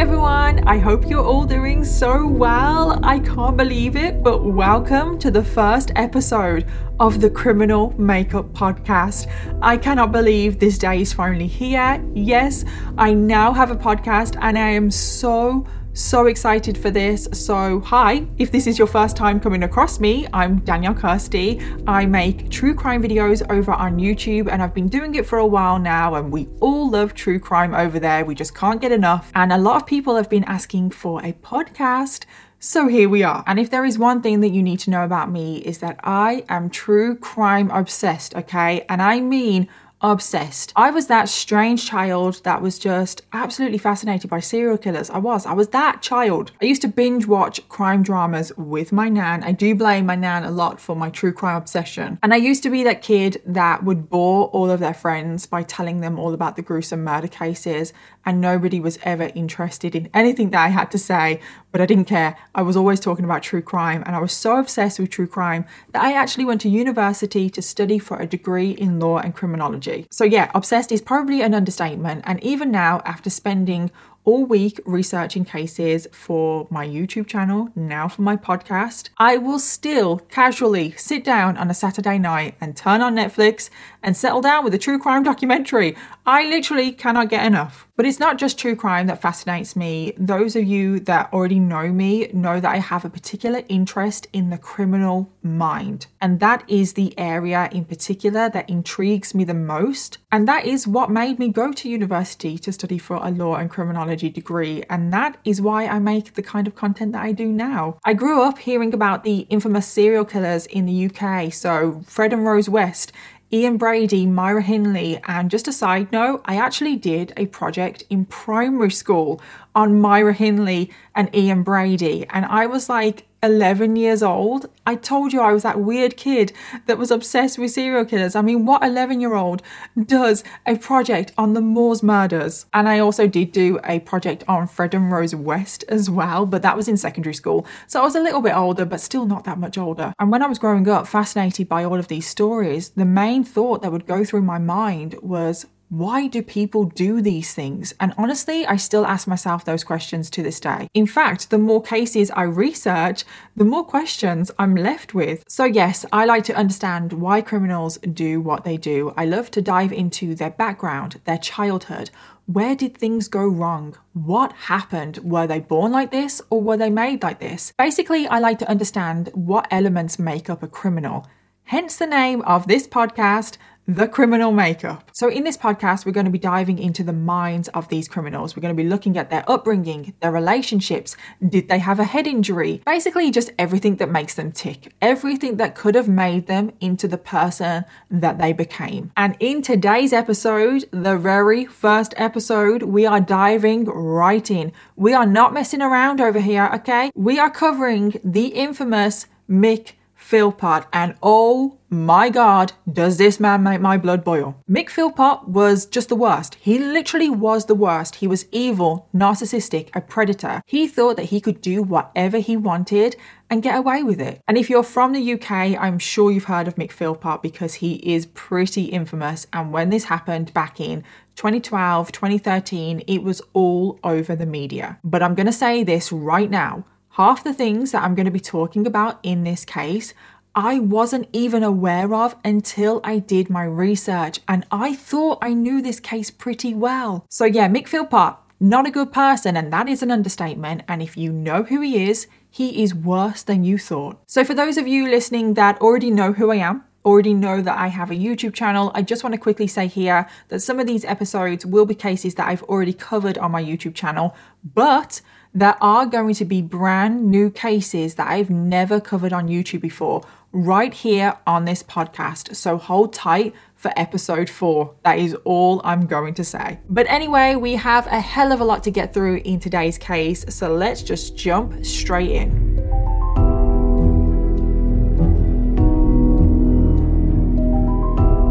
everyone. I hope you're all doing so well. I can't believe it, but welcome to the first episode of the Criminal Makeup Podcast. I cannot believe this day is finally here. Yes, I now have a podcast and I am so so excited for this. So, hi, if this is your first time coming across me, I'm Danielle Kirsty. I make true crime videos over on YouTube and I've been doing it for a while now. And we all love true crime over there. We just can't get enough. And a lot of people have been asking for a podcast. So here we are. And if there is one thing that you need to know about me is that I am true crime obsessed, okay? And I mean obsessed. I was that strange child that was just absolutely fascinated by serial killers. I was. I was that child. I used to binge watch crime dramas with my nan. I do blame my nan a lot for my true crime obsession. And I used to be that kid that would bore all of their friends by telling them all about the gruesome murder cases and nobody was ever interested in anything that I had to say, but I didn't care. I was always talking about true crime, and I was so obsessed with true crime that I actually went to university to study for a degree in law and criminology. So, yeah, obsessed is probably an understatement, and even now, after spending all week researching cases for my YouTube channel, now for my podcast. I will still casually sit down on a Saturday night and turn on Netflix and settle down with a true crime documentary. I literally cannot get enough. But it's not just true crime that fascinates me. Those of you that already know me know that I have a particular interest in the criminal mind. And that is the area in particular that intrigues me the most. And that is what made me go to university to study for a law and criminology degree. And that is why I make the kind of content that I do now. I grew up hearing about the infamous serial killers in the UK. So, Fred and Rose West Ian Brady, Myra Hindley, and just a side note, I actually did a project in primary school on Myra Hindley and Ian Brady, and I was like 11 years old. I told you I was that weird kid that was obsessed with serial killers. I mean, what 11 year old does a project on the Moors murders? And I also did do a project on Fred and Rose West as well, but that was in secondary school. So I was a little bit older, but still not that much older. And when I was growing up, fascinated by all of these stories, the main thought that would go through my mind was, why do people do these things? And honestly, I still ask myself those questions to this day. In fact, the more cases I research, the more questions I'm left with. So, yes, I like to understand why criminals do what they do. I love to dive into their background, their childhood. Where did things go wrong? What happened? Were they born like this or were they made like this? Basically, I like to understand what elements make up a criminal. Hence the name of this podcast, the criminal makeup. So, in this podcast, we're going to be diving into the minds of these criminals. We're going to be looking at their upbringing, their relationships. Did they have a head injury? Basically, just everything that makes them tick, everything that could have made them into the person that they became. And in today's episode, the very first episode, we are diving right in. We are not messing around over here, okay? We are covering the infamous Mick Philpott, and oh my god, does this man make my blood boil? Mick Philpott was just the worst. He literally was the worst. He was evil, narcissistic, a predator. He thought that he could do whatever he wanted and get away with it. And if you're from the UK, I'm sure you've heard of Mick Philpott because he is pretty infamous. And when this happened back in 2012, 2013, it was all over the media. But I'm going to say this right now half the things that I'm going to be talking about in this case, I wasn't even aware of until I did my research and I thought I knew this case pretty well. So, yeah, Mick Philpott, not a good person, and that is an understatement. And if you know who he is, he is worse than you thought. So, for those of you listening that already know who I am, already know that I have a YouTube channel, I just want to quickly say here that some of these episodes will be cases that I've already covered on my YouTube channel, but there are going to be brand new cases that I've never covered on YouTube before, right here on this podcast. So hold tight for episode four. That is all I'm going to say. But anyway, we have a hell of a lot to get through in today's case, so let's just jump straight in.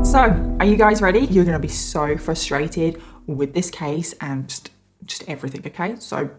So, are you guys ready? You're going to be so frustrated with this case and just, just everything, okay? So,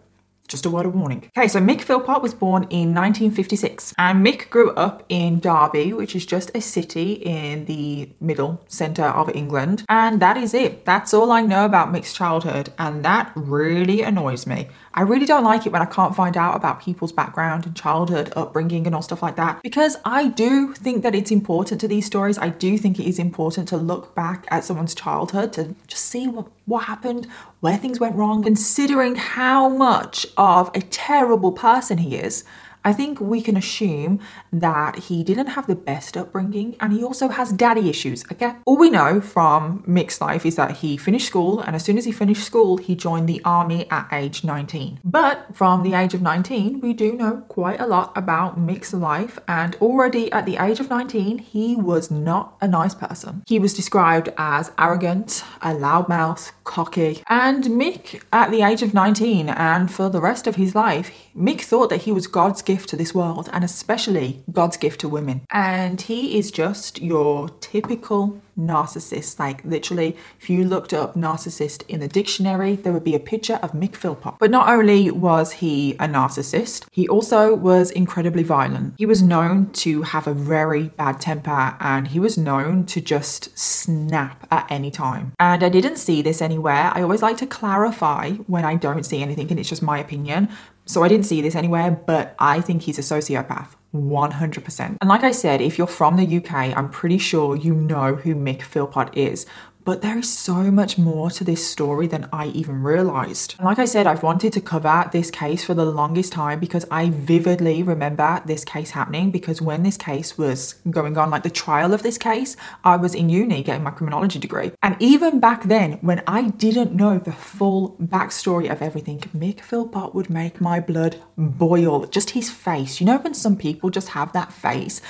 Just a word of warning. Okay, so Mick Philpott was born in 1956, and Mick grew up in Derby, which is just a city in the middle centre of England. And that is it. That's all I know about Mick's childhood, and that really annoys me. I really don't like it when I can't find out about people's background and childhood upbringing and all stuff like that because I do think that it's important to these stories. I do think it is important to look back at someone's childhood to just see what, what happened, where things went wrong, considering how much of a terrible person he is. I think we can assume that he didn't have the best upbringing and he also has daddy issues, okay? All we know from Mick's life is that he finished school and as soon as he finished school, he joined the army at age 19. But from the age of 19, we do know quite a lot about Mick's life and already at the age of 19, he was not a nice person. He was described as arrogant, a loudmouth, cocky, and Mick at the age of 19 and for the rest of his life, Mick thought that he was God's gift to this world and especially God's gift to women. And he is just your typical narcissist. Like, literally, if you looked up narcissist in the dictionary, there would be a picture of Mick Philpott. But not only was he a narcissist, he also was incredibly violent. He was known to have a very bad temper and he was known to just snap at any time. And I didn't see this anywhere. I always like to clarify when I don't see anything and it's just my opinion. So I didn't see this anywhere, but I think he's a sociopath. 100%. And like I said, if you're from the UK, I'm pretty sure you know who Mick Philpott is. But there is so much more to this story than I even realized. Like I said, I've wanted to cover this case for the longest time because I vividly remember this case happening because when this case was going on, like the trial of this case, I was in uni getting my criminology degree. And even back then, when I didn't know the full backstory of everything, Mick Philpott would make my blood boil. Just his face. You know, when some people just have that face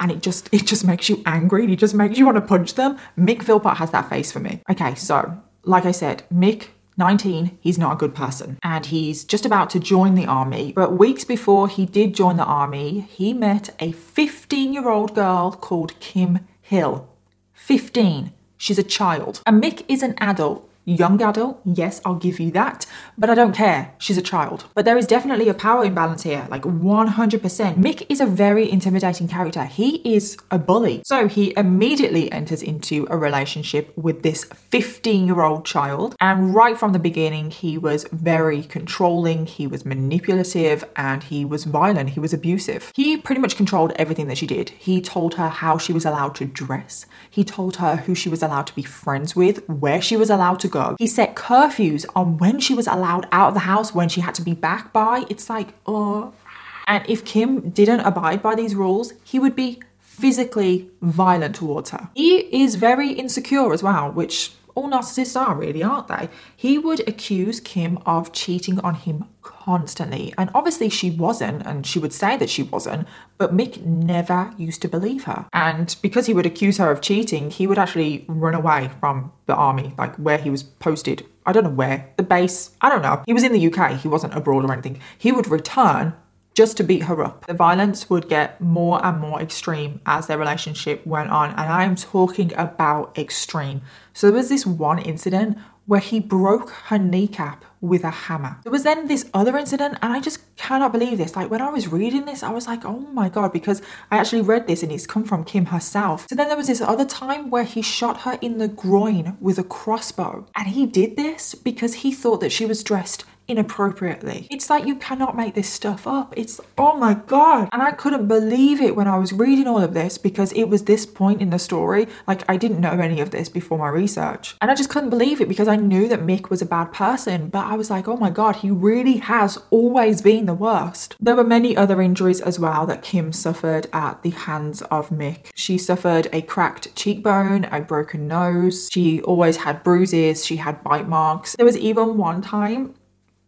and it just it just makes you angry. It just makes you want to punch them. Mick Philpott has that face for me. Okay, so like I said, Mick 19, he's not a good person and he's just about to join the army. But weeks before he did join the army, he met a 15 year old girl called Kim Hill. 15. She's a child. And Mick is an adult young adult, yes, I'll give you that, but I don't care. She's a child. But there is definitely a power imbalance here, like 100%. Mick is a very intimidating character. He is a bully. So he immediately enters into a relationship with this 15 year old child. And right from the beginning, he was very controlling, he was manipulative, and he was violent. He was abusive. He pretty much controlled everything that she did. He told her how she was allowed to dress, he told her who she was allowed to be friends with, where she was allowed to go go. He set curfews on when she was allowed out of the house, when she had to be back by. It's like, oh. And if Kim didn't abide by these rules, he would be physically violent towards her. He is very insecure as well, which all narcissists are really, aren't they? He would accuse Kim of cheating on him constantly. And obviously she wasn't, and she would say that she wasn't, but Mick never used to believe her. And because he would accuse her of cheating, he would actually run away from the army, like where he was posted. I don't know where, the base, I don't know. He was in the UK, he wasn't abroad or anything. He would return just to beat her up. The violence would get more and more extreme as their relationship went on, and I am talking about extreme. So there was this one incident where he broke her kneecap with a hammer. There was then this other incident, and I just cannot believe this. Like when I was reading this, I was like, oh my god, because I actually read this and it's come from Kim herself. So then there was this other time where he shot her in the groin with a crossbow. And he did this because he thought that she was dressed inappropriately. It's like you cannot make this stuff up. It's oh my god. And I couldn't believe it when I was reading all of this because it was this point in the story. Like I didn't know any of this before my research. And I just couldn't believe it because I knew that Mick was a bad person, but I was like, "Oh my god, he really has always been the worst." There were many other injuries as well that Kim suffered at the hands of Mick. She suffered a cracked cheekbone, a broken nose. She always had bruises, she had bite marks. There was even one time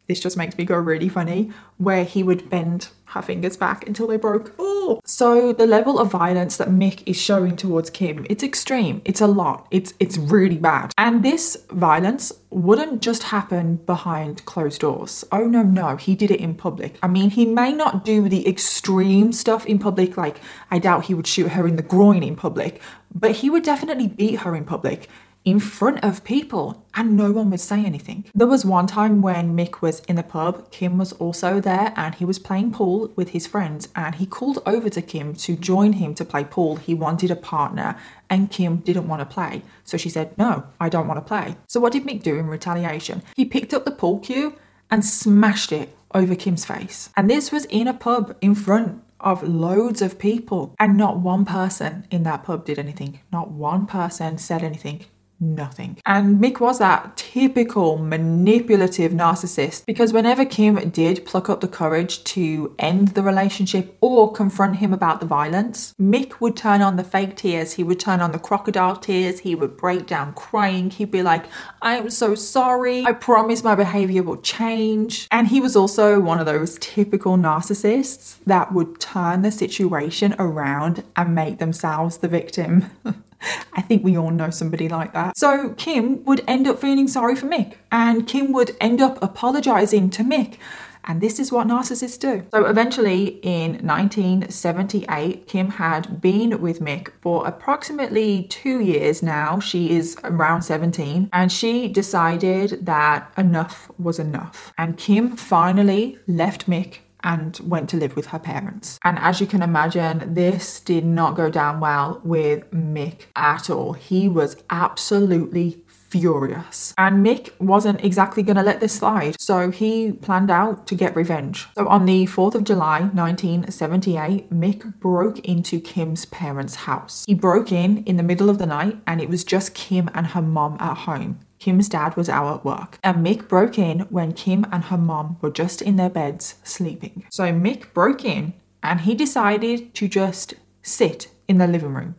this just makes me go really funny, where he would bend her fingers back until they broke. Oh. So the level of violence that Mick is showing towards Kim, it's extreme. It's a lot. It's it's really bad. And this violence wouldn't just happen behind closed doors. Oh no, no, he did it in public. I mean, he may not do the extreme stuff in public, like I doubt he would shoot her in the groin in public, but he would definitely beat her in public in front of people and no one would say anything. There was one time when Mick was in the pub, Kim was also there and he was playing pool with his friends and he called over to Kim to join him to play pool. He wanted a partner and Kim didn't want to play. So she said, No, I don't want to play. So what did Mick do in retaliation? He picked up the pool cue and smashed it over Kim's face. And this was in a pub in front of loads of people. And not one person in that pub did anything. Not one person said anything nothing. And Mick was that typical manipulative narcissist because whenever Kim did pluck up the courage to end the relationship or confront him about the violence, Mick would turn on the fake tears, he would turn on the crocodile tears, he would break down crying, he'd be like, I'm so sorry, I promise my behavior will change. And he was also one of those typical narcissists that would turn the situation around and make themselves the victim. I think we all know somebody like that. So Kim would end up feeling sorry for Mick, and Kim would end up apologizing to Mick. And this is what narcissists do. So eventually in 1978, Kim had been with Mick for approximately two years now. She is around 17 and she decided that enough was enough. And Kim finally left Mick and went to live with her parents. And as you can imagine, this did not go down well with Mick at all. He was absolutely furious. And Mick wasn't exactly going to let this slide, so he planned out to get revenge. So on the 4th of July 1978, Mick broke into Kim's parents' house. He broke in in the middle of the night and it was just Kim and her mom at home. Kim's dad was out at work, and Mick broke in when Kim and her mom were just in their beds sleeping. So Mick broke in and he decided to just sit in the living room.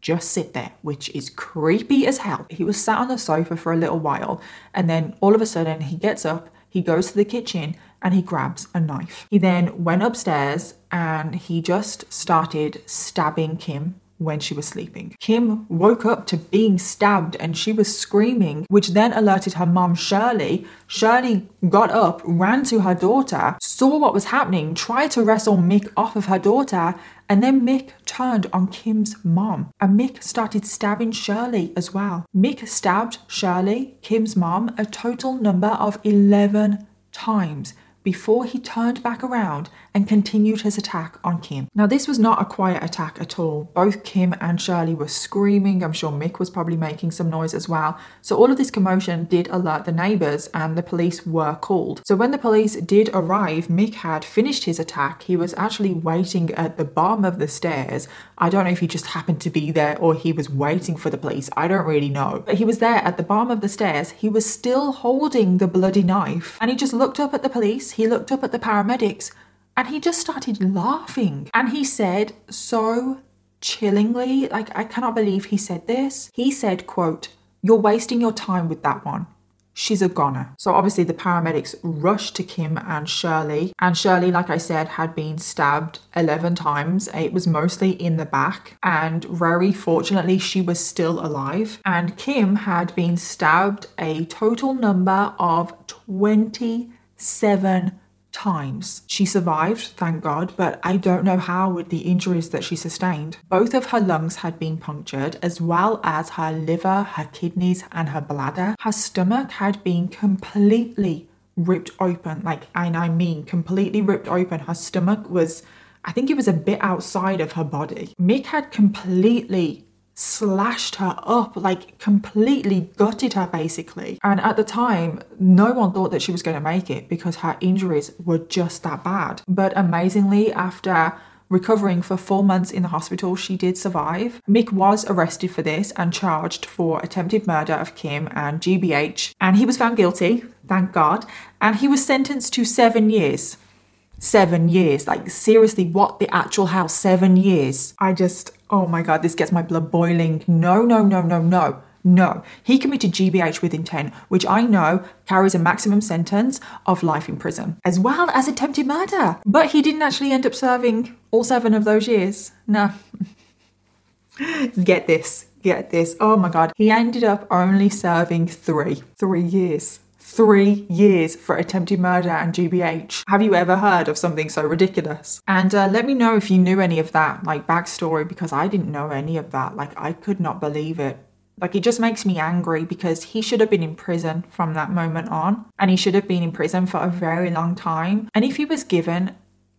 Just sit there, which is creepy as hell. He was sat on the sofa for a little while, and then all of a sudden he gets up, he goes to the kitchen, and he grabs a knife. He then went upstairs and he just started stabbing Kim when she was sleeping. Kim woke up to being stabbed and she was screaming, which then alerted her mom, Shirley. Shirley got up, ran to her daughter, saw what was happening, tried to wrestle Mick off of her daughter, and then Mick turned on Kim's mom. And Mick started stabbing Shirley as well. Mick stabbed Shirley, Kim's mom, a total number of 11 times before he turned back around and continued his attack on Kim. Now, this was not a quiet attack at all. Both Kim and Shirley were screaming. I'm sure Mick was probably making some noise as well. So, all of this commotion did alert the neighbours, and the police were called. So, when the police did arrive, Mick had finished his attack. He was actually waiting at the bottom of the stairs. I don't know if he just happened to be there or he was waiting for the police. I don't really know. But he was there at the bottom of the stairs. He was still holding the bloody knife, and he just looked up at the police. He looked up at the paramedics and he just started laughing. And he said so chillingly, like I cannot believe he said this. He said, quote, You're wasting your time with that one. She's a goner. So obviously the paramedics rushed to Kim and Shirley. And Shirley, like I said, had been stabbed 11 times. It was mostly in the back. And very fortunately, she was still alive. And Kim had been stabbed a total number of 27 times. She survived, thank God, but I don't know how with the injuries that she sustained. Both of her lungs had been punctured, as well as her liver, her kidneys, and her bladder. Her stomach had been completely ripped open, like, and I mean completely ripped open. Her stomach was, I think it was a bit outside of her body. Mick had completely slashed her up, like completely gutted her basically. And at the time, no one thought that she was going to make it because her injuries were just that bad. But amazingly, after recovering for four months in the hospital, she did survive. Mick was arrested for this and charged for attempted murder of Kim and GBH, and he was found guilty, thank God, and he was sentenced to seven years seven years. Like, seriously, what the actual hell? Seven years. I just, oh my God, this gets my blood boiling. No, no, no, no, no. No, he committed GBH with intent, which I know carries a maximum sentence of life in prison, as well as attempted murder. But he didn't actually end up serving all seven of those years. No. get this, get this. Oh my God. He ended up only serving three, three years three years for attempted murder and GBH. Have you ever heard of something so ridiculous? And uh, let me know if you knew any of that, like backstory, because I didn't know any of that. Like, I could not believe it. Like, it just makes me angry because he should have been in prison from that moment on, and he should have been in prison for a very long time. And if he was given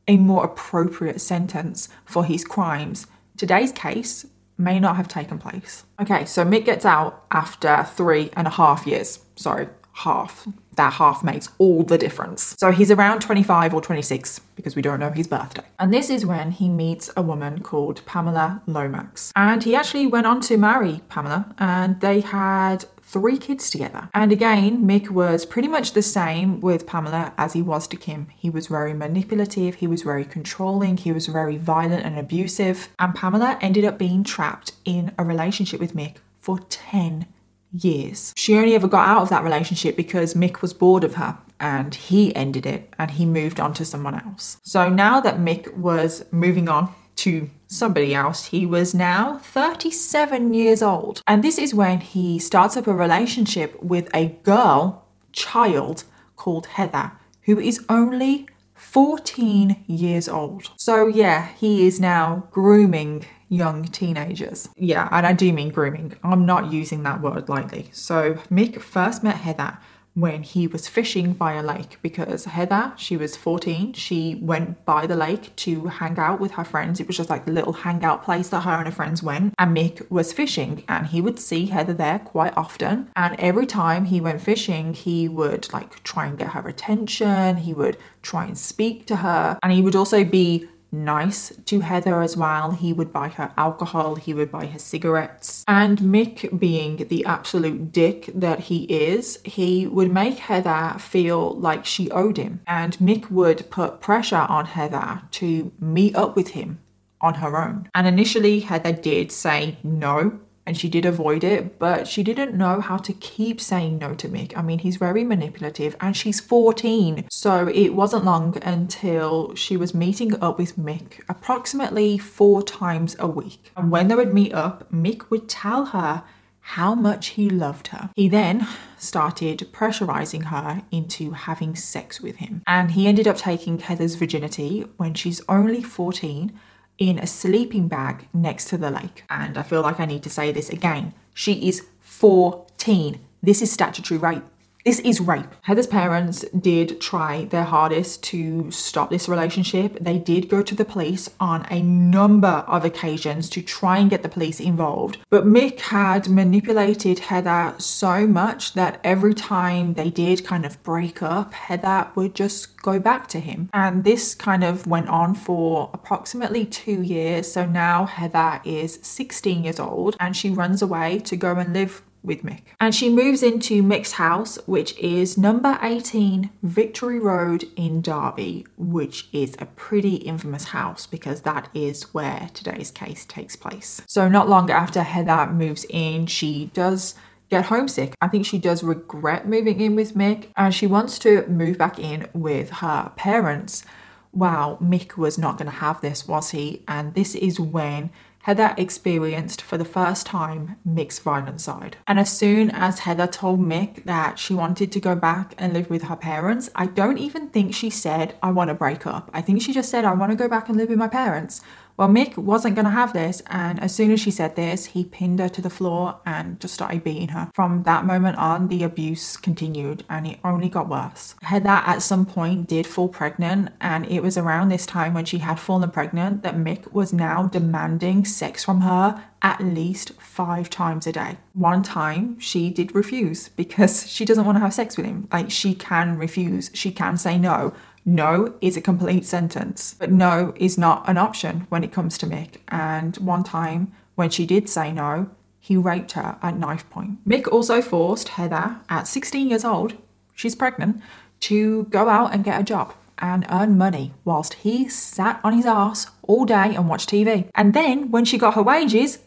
a more appropriate sentence for his crimes, today's case may not have taken place. Okay, so Mick gets out after three and a half years. Sorry, half. That half makes all the difference. So he's around 25 or 26 because we don't know his birthday. And this is when he meets a woman called Pamela Lomax. And he actually went on to marry Pamela and they had three kids together. And again, Mick was pretty much the same with Pamela as he was to Kim. He was very manipulative, he was very controlling, he was very violent and abusive. And Pamela ended up being trapped in a relationship with Mick for 10 years. She only ever got out of that relationship because Mick was bored of her and he ended it and he moved on to someone else. So now that Mick was moving on to somebody else, he was now 37 years old. And this is when he starts up a relationship with a girl child called Heather, who is only 14 years old. So, yeah, he is now grooming young teenagers. Yeah, and I do mean grooming. I'm not using that word lightly. So, Mick first met Heather when he was fishing by a lake because Heather, she was 14, she went by the lake to hang out with her friends. It was just like the little hangout place that her and her friends went. And Mick was fishing and he would see Heather there quite often. And every time he went fishing, he would like try and get her attention, he would try and speak to her, and he would also be nice to Heather as well. He would buy her alcohol, he would buy her cigarettes. And Mick, being the absolute dick that he is, he would make Heather feel like she owed him. And Mick would put pressure on Heather to meet up with him on her own. And initially, Heather did say no and she did avoid it, but she didn't know how to keep saying no to Mick. I mean, he's very manipulative and she's 14. So it wasn't long until she was meeting up with Mick approximately four times a week. And when they would meet up, Mick would tell her how much he loved her. He then started pressurizing her into having sex with him. And he ended up taking Heather's virginity when she's only 14 in a sleeping bag next to the lake. And I feel like I need to say this again. She is 14. This is statutory rape. This is rape. Heather's parents did try their hardest to stop this relationship. They did go to the police on a number of occasions to try and get the police involved. But Mick had manipulated Heather so much that every time they did kind of break up, Heather would just go back to him. And this kind of went on for approximately two years. So now Heather is 16 years old and she runs away to go and live with Mick. And she moves into Mick's house, which is number 18 Victory Road in Derby, which is a pretty infamous house because that is where today's case takes place. So, not long after Heather moves in, she does get homesick. I think she does regret moving in with Mick and she wants to move back in with her parents. Wow, Mick was not going to have this, was he? And this is when Heather experienced for the first time Mick's violent side. And as soon as Heather told Mick that she wanted to go back and live with her parents, I don't even think she said, I want to break up. I think she just said, I want to go back and live with my parents. Well, Mick wasn't going to have this, and as soon as she said this, he pinned her to the floor and just started beating her. From that moment on, the abuse continued and it only got worse. Heather at some point did fall pregnant, and it was around this time when she had fallen pregnant that Mick was now demanding sex from her at least five times a day. One time she did refuse because she doesn't want to have sex with him. Like she can refuse, she can say no. No is a complete sentence, but no is not an option when it comes to Mick. And one time when she did say no, he raped her at knife point. Mick also forced Heather, at 16 years old, she's pregnant, to go out and get a job and earn money whilst he sat on his ass all day and watched TV. And then when she got her wages,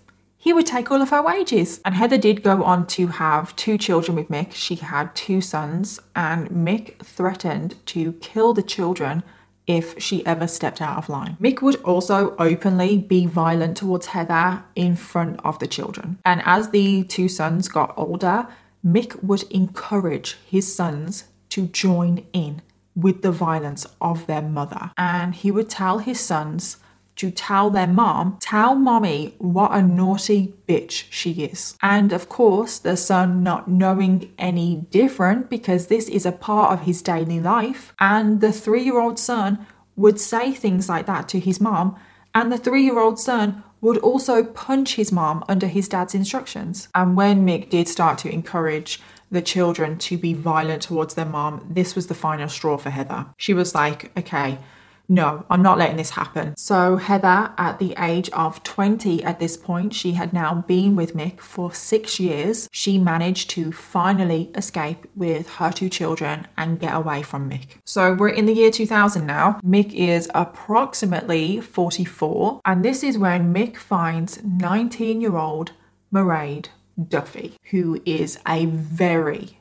he would take all of her wages. And Heather did go on to have two children with Mick. She had two sons, and Mick threatened to kill the children if she ever stepped out of line. Mick would also openly be violent towards Heather in front of the children. And as the two sons got older, Mick would encourage his sons to join in with the violence of their mother. And he would tell his sons to tell their mom, tell mommy what a naughty bitch she is. And of course, the son not knowing any different because this is a part of his daily life. And the three year old son would say things like that to his mom. And the three year old son would also punch his mom under his dad's instructions. And when Mick did start to encourage the children to be violent towards their mom, this was the final straw for Heather. She was like, okay, no, I'm not letting this happen. So, Heather, at the age of 20 at this point, she had now been with Mick for six years. She managed to finally escape with her two children and get away from Mick. So, we're in the year 2000 now. Mick is approximately 44, and this is when Mick finds 19 year old Mairead Duffy, who is a very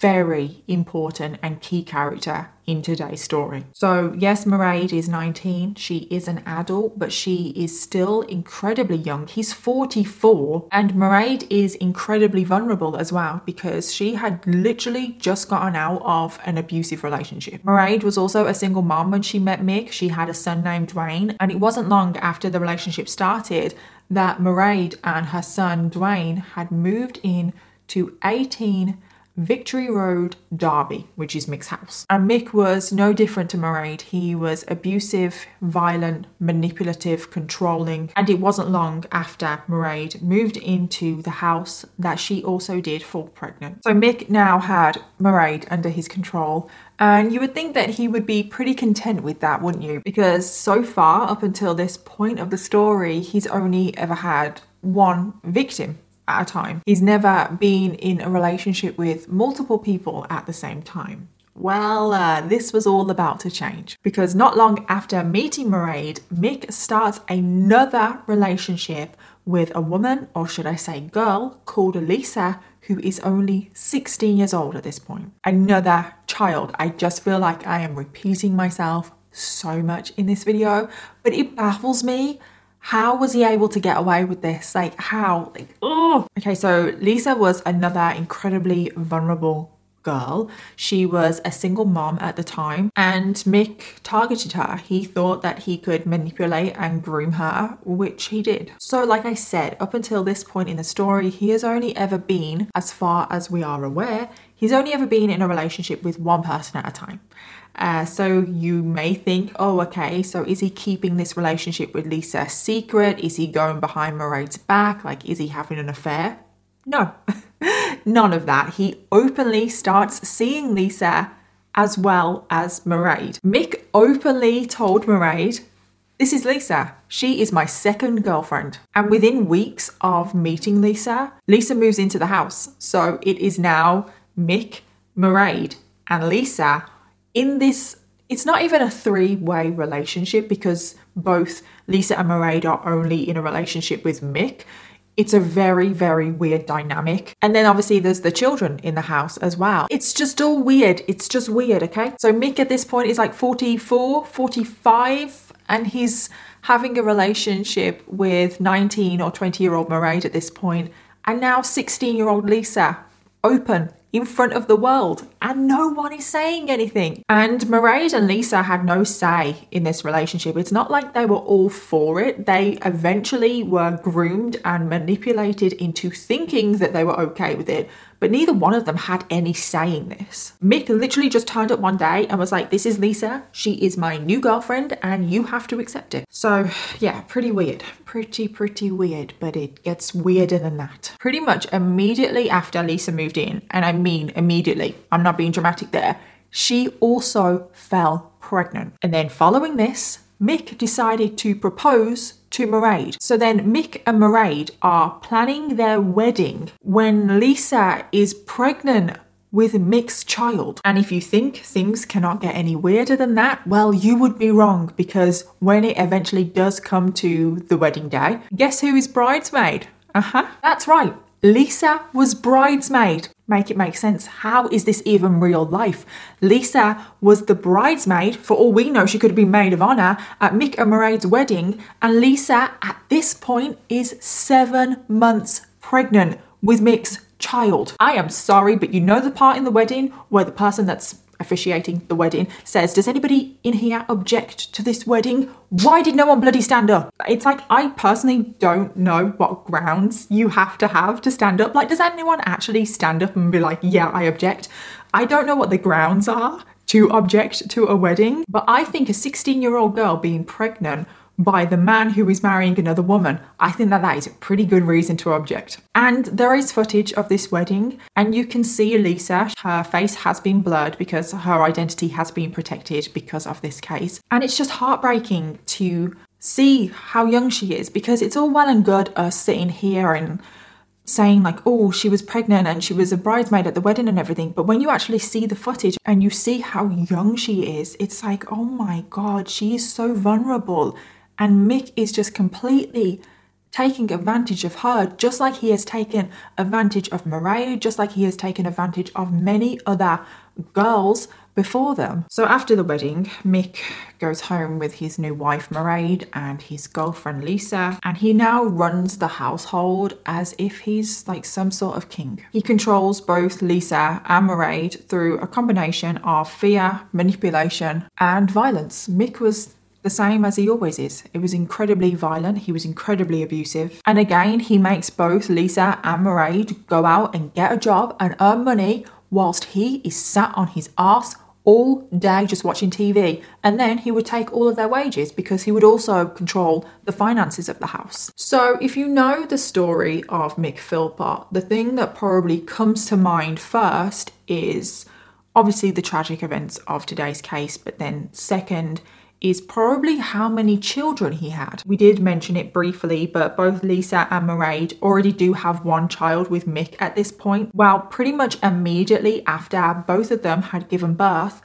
very important and key character in today's story. So, yes, Mairead is 19. She is an adult, but she is still incredibly young. He's 44, and Mairead is incredibly vulnerable as well because she had literally just gotten out of an abusive relationship. Mairead was also a single mom when she met Mick. She had a son named Dwayne, and it wasn't long after the relationship started that Mairead and her son Dwayne had moved in to 18 Victory Road, Derby, which is Mick's house. And Mick was no different to Mairead. He was abusive, violent, manipulative, controlling, and it wasn't long after Mairead moved into the house that she also did fall pregnant. So Mick now had Mairead under his control, and you would think that he would be pretty content with that, wouldn't you? Because so far, up until this point of the story, he's only ever had one victim at a time. He's never been in a relationship with multiple people at the same time. Well, uh, this was all about to change because not long after meeting Mairead, Mick starts another relationship with a woman, or should I say girl, called Lisa, who is only 16 years old at this point. Another child. I just feel like I am repeating myself so much in this video, but it baffles me how was he able to get away with this? Like, how? Like, oh. Okay, so Lisa was another incredibly vulnerable girl. She was a single mom at the time, and Mick targeted her. He thought that he could manipulate and groom her, which he did. So, like I said, up until this point in the story, he has only ever been, as far as we are aware, he's only ever been in a relationship with one person at a time. Uh, so you may think, oh, okay, so is he keeping this relationship with Lisa secret? Is he going behind Mairead's back? Like, is he having an affair? No, none of that. He openly starts seeing Lisa as well as Mairead. Mick openly told Mairead, This is Lisa. She is my second girlfriend. And within weeks of meeting Lisa, Lisa moves into the house. So it is now Mick, Mairead, and Lisa in this it's not even a three way relationship because both Lisa and Mairead are only in a relationship with Mick. It's a very, very weird dynamic. And then obviously there's the children in the house as well. It's just all weird. It's just weird, okay? So Mick at this point is like 44, 45, and he's having a relationship with 19 or 20 year old Mairead at this point, and now 16 year old Lisa. Open, in front of the world and no one is saying anything. And Mairead and Lisa had no say in this relationship. It's not like they were all for it. They eventually were groomed and manipulated into thinking that they were okay with it but neither one of them had any say in this. Mick literally just turned up one day and was like, This is Lisa. She is my new girlfriend, and you have to accept it. So, yeah, pretty weird. Pretty, pretty weird, but it gets weirder than that. Pretty much immediately after Lisa moved in, and I mean immediately, I'm not being dramatic there, she also fell pregnant. And then following this, Mick decided to propose to Mairead. So then Mick and Mairead are planning their wedding when Lisa is pregnant with Mick's child. And if you think things cannot get any weirder than that, well, you would be wrong because when it eventually does come to the wedding day, guess who is bridesmaid? Uh huh. That's right. Lisa was bridesmaid. Make it make sense. How is this even real life? Lisa was the bridesmaid. For all we know, she could have been maid of honor at Mick and Mairead's wedding. And Lisa, at this point, is seven months pregnant with Mick's child. I am sorry, but you know the part in the wedding where the person that's officiating the wedding, says, Does anybody in here object to this wedding? Why did no one bloody stand up? It's like, I personally don't know what grounds you have to have to stand up. Like, does anyone actually stand up and be like, Yeah, I object? I don't know what the grounds are to object to a wedding, but I think a 16 year old girl being pregnant by the man who is marrying another woman, I think that that is a pretty good reason to object. And there is footage of this wedding, and you can see Lisa. Her face has been blurred because her identity has been protected because of this case. And it's just heartbreaking to see how young she is because it's all well and good us sitting here and saying like oh she was pregnant and she was a bridesmaid at the wedding and everything but when you actually see the footage and you see how young she is it's like oh my god she is so vulnerable and Mick is just completely taking advantage of her, just like he has taken advantage of Mairead, just like he has taken advantage of many other girls before them. So after the wedding, Mick goes home with his new wife Mairead and his girlfriend Lisa, and he now runs the household as if he's like some sort of king. He controls both Lisa and Mairead through a combination of fear, manipulation, and violence. Mick was the same as he always is. It was incredibly violent, he was incredibly abusive. And again, he makes both Lisa and Mairead go out and get a job and earn money whilst he is sat on his ass all day just watching TV. And then he would take all of their wages because he would also control the finances of the house. So, if you know the story of Mick Philpott, the thing that probably comes to mind first is obviously the tragic events of today's case, but then second, is probably how many children he had. We did mention it briefly, but both Lisa and Mairead already do have one child with Mick at this point. While pretty much immediately after both of them had given birth,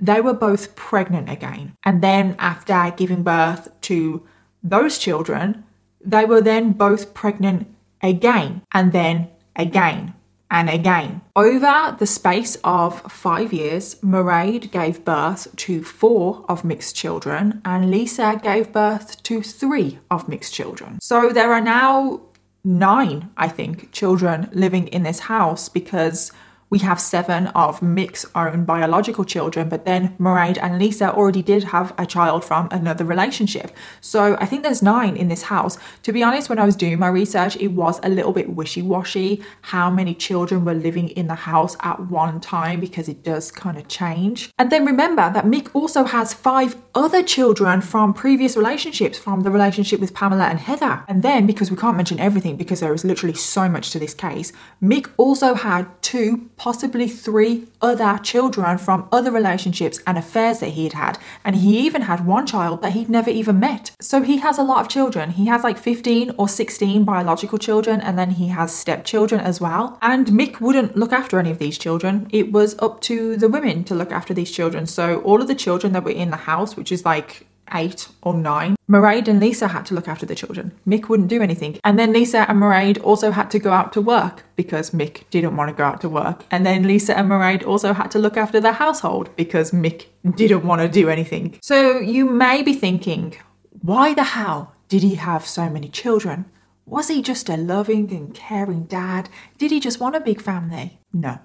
they were both pregnant again. And then after giving birth to those children, they were then both pregnant again and then again and again. Over the space of five years, Mairead gave birth to four of Mick's children, and Lisa gave birth to three of Mick's children. So there are now nine, I think, children living in this house because we have seven of Mick's own biological children, but then Mairead and Lisa already did have a child from another relationship. So I think there's nine in this house. To be honest, when I was doing my research, it was a little bit wishy washy how many children were living in the house at one time because it does kind of change. And then remember that Mick also has five other children from previous relationships, from the relationship with Pamela and Heather. And then, because we can't mention everything because there is literally so much to this case, Mick also had two possibly three other children from other relationships and affairs that he had had. And he even had one child that he'd never even met. So he has a lot of children. He has like 15 or 16 biological children, and then he has stepchildren as well. And Mick wouldn't look after any of these children. It was up to the women to look after these children. So all of the children that were in the house, which is like eight or nine, Mairead and Lisa had to look after the children. Mick wouldn't do anything. And then Lisa and Mairead also had to go out to work because Mick didn't want to go out to work. And then Lisa and Mairead also had to look after the household because Mick didn't want to do anything. So you may be thinking, why the hell did he have so many children? Was he just a loving and caring dad? Did he just want a big family? No.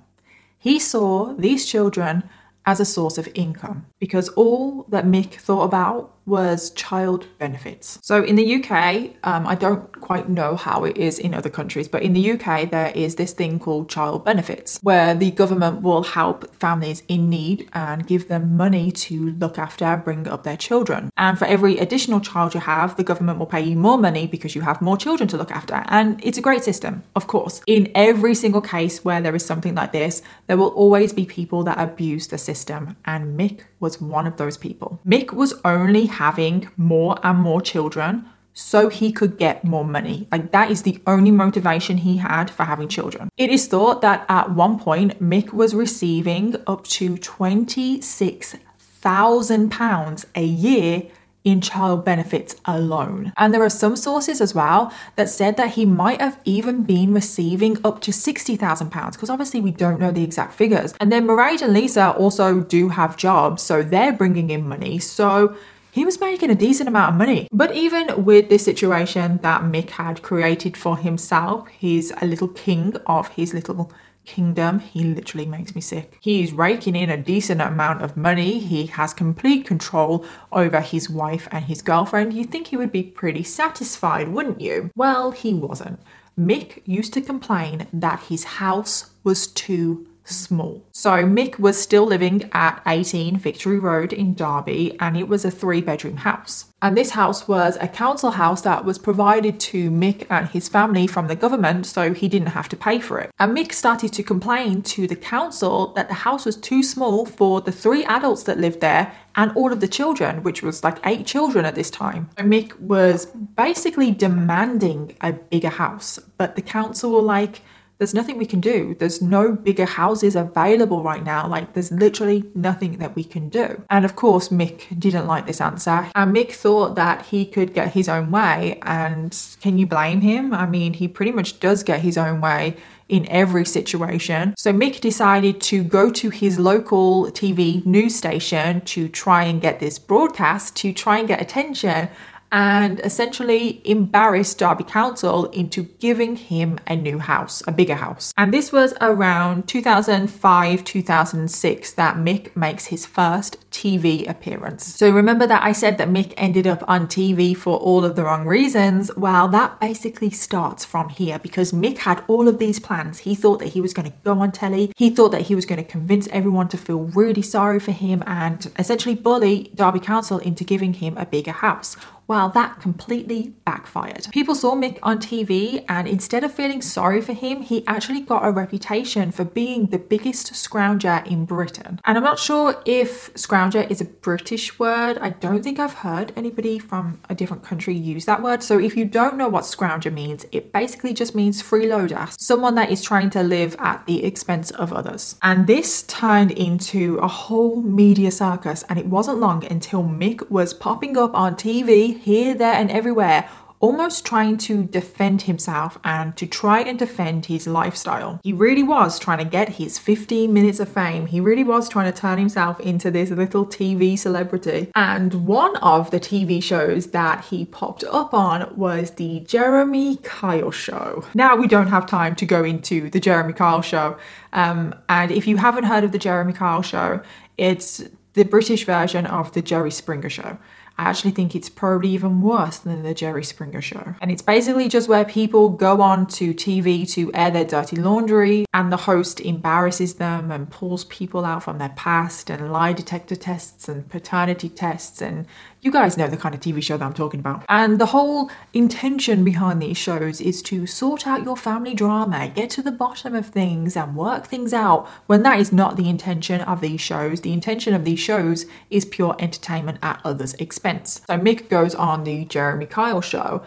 He saw these children as a source of income because all that Mick thought about was child benefits. So in the UK, um, I don't quite know how it is in other countries, but in the UK, there is this thing called child benefits where the government will help families in need and give them money to look after, and bring up their children. And for every additional child you have, the government will pay you more money because you have more children to look after. And it's a great system, of course. In every single case where there is something like this, there will always be people that abuse the system. And Mick was one of those people. Mick was only having more and more children so he could get more money. Like that is the only motivation he had for having children. It is thought that at one point Mick was receiving up to 26,000 pounds a year in child benefits alone. And there are some sources as well that said that he might have even been receiving up to £60,000 because obviously we don't know the exact figures. And then Mairead and Lisa also do have jobs, so they're bringing in money. So he was making a decent amount of money. But even with this situation that Mick had created for himself, he's a little king of his little kingdom. He literally makes me sick. He's raking in a decent amount of money. He has complete control over his wife and his girlfriend. You'd think he would be pretty satisfied, wouldn't you? Well, he wasn't. Mick used to complain that his house was too small. So Mick was still living at 18 Victory Road in Derby and it was a three bedroom house. And this house was a council house that was provided to Mick and his family from the government so he didn't have to pay for it. And Mick started to complain to the council that the house was too small for the three adults that lived there and all of the children, which was like eight children at this time. So Mick was basically demanding a bigger house, but the council were like, there's nothing we can do. There's no bigger houses available right now. Like, there's literally nothing that we can do. And of course, Mick didn't like this answer. And Mick thought that he could get his own way. And can you blame him? I mean, he pretty much does get his own way in every situation. So Mick decided to go to his local TV news station to try and get this broadcast, to try and get attention and essentially embarrassed Derby Council into giving him a new house, a bigger house. And this was around 2005 2006 that Mick makes his first TV appearance. So remember that I said that Mick ended up on TV for all of the wrong reasons? Well, that basically starts from here because Mick had all of these plans. He thought that he was going to go on telly, he thought that he was going to convince everyone to feel really sorry for him and essentially bully Derby Council into giving him a bigger house. Well, that completely backfired. People saw Mick on TV, and instead of feeling sorry for him, he actually got a reputation for being the biggest scrounger in Britain. And I'm not sure if scrounger is a British word. I don't think I've heard anybody from a different country use that word. So if you don't know what scrounger means, it basically just means freeloader, someone that is trying to live at the expense of others. And this turned into a whole media circus, and it wasn't long until Mick was popping up on TV here, there, and everywhere, almost trying to defend himself and to try and defend his lifestyle. He really was trying to get his 15 minutes of fame. He really was trying to turn himself into this little TV celebrity. And one of the TV shows that he popped up on was the Jeremy Kyle Show. Now, we don't have time to go into the Jeremy Kyle Show. Um, and if you haven't heard of the Jeremy Kyle Show, it's the British version of the Jerry Springer Show. I actually think it's probably even worse than the Jerry Springer show. And it's basically just where people go on to TV to air their dirty laundry, and the host embarrasses them and pulls people out from their past, and lie detector tests and paternity tests, and you guys know the kind of TV show that I'm talking about. And the whole intention behind these shows is to sort out your family drama, get to the bottom of things, and work things out when that is not the intention of these shows. The intention of these shows is pure entertainment at others' expense. So Mick goes on the Jeremy Kyle show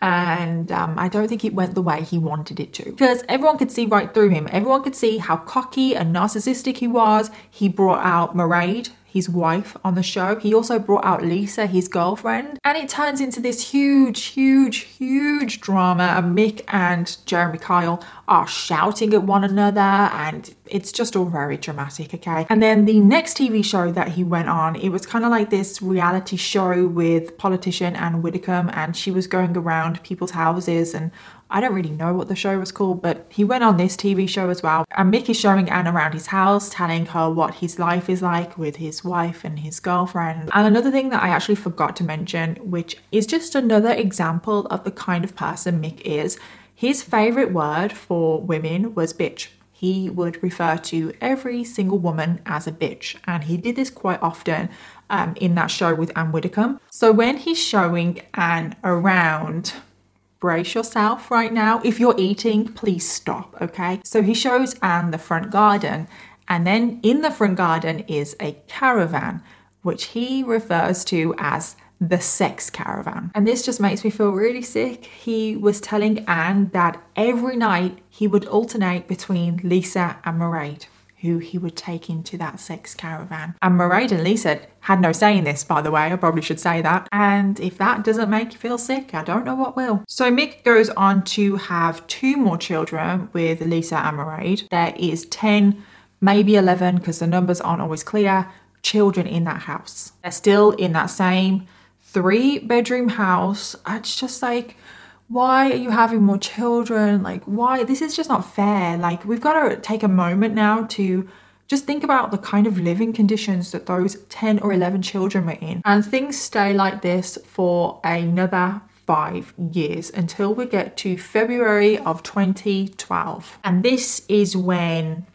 and um, I don't think it went the way he wanted it to. Because everyone could see right through him. Everyone could see how cocky and narcissistic he was. He brought out Mairead, his wife on the show. He also brought out Lisa, his girlfriend. And it turns into this huge, huge, huge drama. And Mick and Jeremy Kyle are shouting at one another, and it's just all very dramatic, okay? And then the next TV show that he went on, it was kind of like this reality show with politician Anne Widdecombe, and she was going around people's houses and I don't really know what the show was called, but he went on this TV show as well. And Mick is showing Anne around his house, telling her what his life is like with his wife and his girlfriend. And another thing that I actually forgot to mention, which is just another example of the kind of person Mick is, his favorite word for women was bitch he would refer to every single woman as a bitch. And he did this quite often um, in that show with Anne Widdecombe. So when he's showing Anne around brace yourself right now. If you're eating, please stop, okay? So he shows Anne the front garden, and then in the front garden is a caravan, which he refers to as the sex caravan. And this just makes me feel really sick. He was telling Anne that every night he would alternate between Lisa and Mairead who he would take into that sex caravan. And Mairead and Lisa had no say in this, by the way. I probably should say that. And if that doesn't make you feel sick, I don't know what will. So Mick goes on to have two more children with Lisa and Mairead. There is 10, maybe 11, because the numbers aren't always clear, children in that house. They're still in that same three bedroom house. It's just like, why are you having more children? Like, why? This is just not fair. Like, we've got to take a moment now to just think about the kind of living conditions that those 10 or 11 children were in. And things stay like this for another five years until we get to February of 2012. And this is when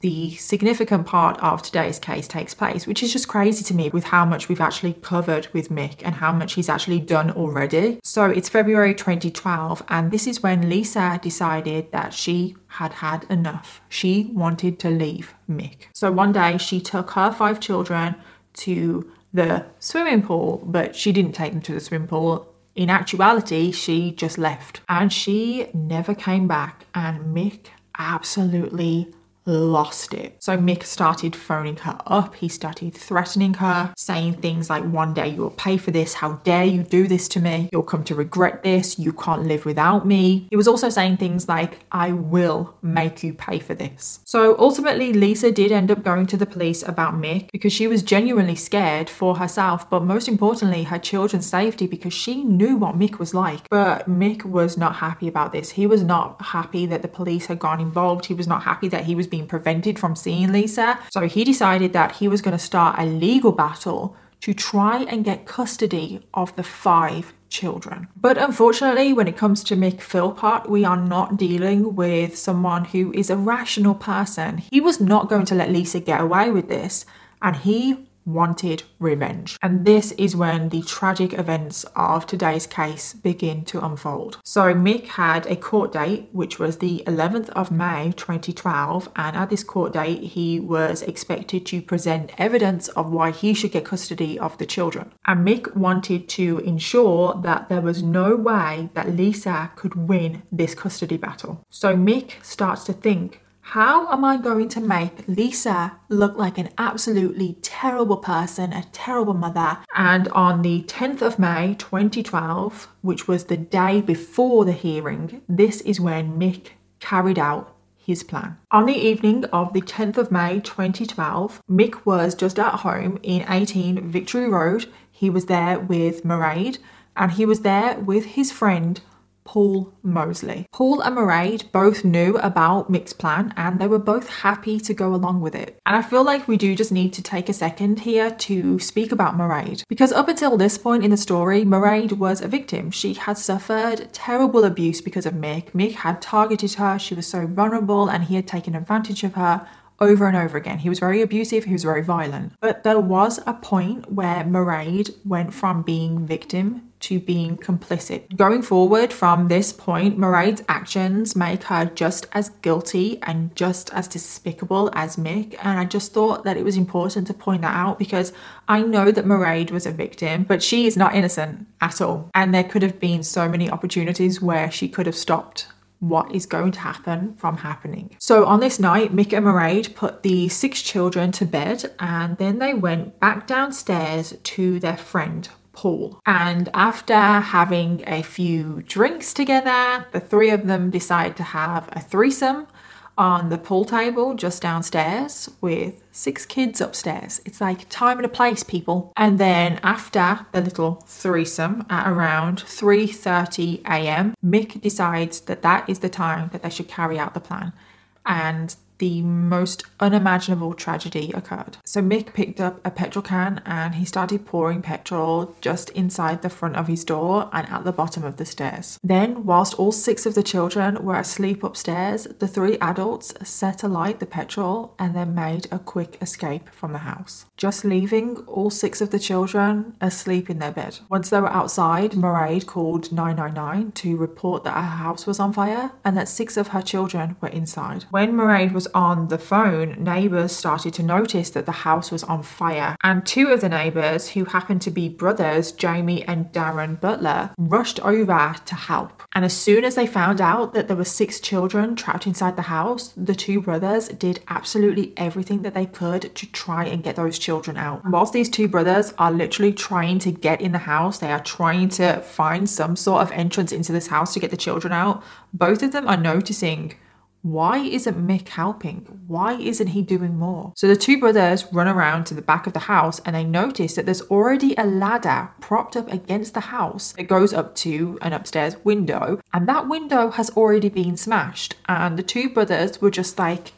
the significant part of today's case takes place, which is just crazy to me with how much we've actually covered with Mick and how much he's actually done already. So it's February 2012, and this is when Lisa decided that she had had enough. She wanted to leave Mick. So one day she took her five children to the swimming pool, but she didn't take them to the swimming pool. In actuality, she just left and she never came back, and Mick absolutely lost it. So Mick started phoning her up. He started threatening her, saying things like, One day you'll pay for this. How dare you do this to me? You'll come to regret this. You can't live without me. He was also saying things like, I will make you pay for this. So ultimately, Lisa did end up going to the police about Mick because she was genuinely scared for herself, but most importantly, her children's safety because she knew what Mick was like. But Mick was not happy about this. He was not happy that the police had gone involved. He was not happy that he was being being prevented from seeing Lisa. So he decided that he was going to start a legal battle to try and get custody of the five children. But unfortunately, when it comes to Mick Philpott, we are not dealing with someone who is a rational person. He was not going to let Lisa get away with this, and he wanted revenge. And this is when the tragic events of today's case begin to unfold. So, Mick had a court date, which was the 11th of May 2012, and at this court date, he was expected to present evidence of why he should get custody of the children. And Mick wanted to ensure that there was no way that Lisa could win this custody battle. So, Mick starts to think how am I going to make Lisa look like an absolutely terrible person, a terrible mother? And on the 10th of May 2012, which was the day before the hearing, this is when Mick carried out his plan. On the evening of the 10th of May 2012, Mick was just at home in 18 Victory Road. He was there with Mairead and he was there with his friend Paul Mosley. Paul and Mairead both knew about Mick's plan and they were both happy to go along with it. And I feel like we do just need to take a second here to speak about Mairead because up until this point in the story, Mairead was a victim. She had suffered terrible abuse because of Mick. Mick had targeted her, she was so vulnerable, and he had taken advantage of her over and over again. He was very abusive, he was very violent. But there was a point where Mairead went from being victim to being complicit. Going forward from this point, Mairead's actions make her just as guilty and just as despicable as Mick. And I just thought that it was important to point that out because I know that Mairead was a victim, but she is not innocent at all. And there could have been so many opportunities where she could have stopped what is going to happen from happening. So on this night, Mick and Mairead put the six children to bed and then they went back downstairs to their friend Paul. And after having a few drinks together, the three of them decide to have a threesome on the pool table just downstairs with six kids upstairs. It's like time and a place, people. And then after the little threesome at around 3:30 a.m., Mick decides that that is the time that they should carry out the plan. And the most unimaginable tragedy occurred. So Mick picked up a petrol can and he started pouring petrol just inside the front of his door and at the bottom of the stairs. Then, whilst all six of the children were asleep upstairs, the three adults set alight the petrol and then made a quick escape from the house, just leaving all six of the children asleep in their bed. Once they were outside, Mairead called 999 to report that her house was on fire and that six of her children were inside. When Mairead was on the phone, neighbours started to notice that the house was on fire. And two of the neighbours, who happened to be brothers, Jamie and Darren Butler, rushed over to help. And as soon as they found out that there were six children trapped inside the house, the two brothers did absolutely everything that they could to try and get those children out. whilst these two brothers are literally trying to get in the house, they are trying to find some sort of entrance into this house to get the children out, both of them are noticing why isn't Mick helping? Why isn't he doing more? So the two brothers run around to the back of the house and they notice that there's already a ladder propped up against the house that goes up to an upstairs window, and that window has already been smashed. And the two brothers were just like,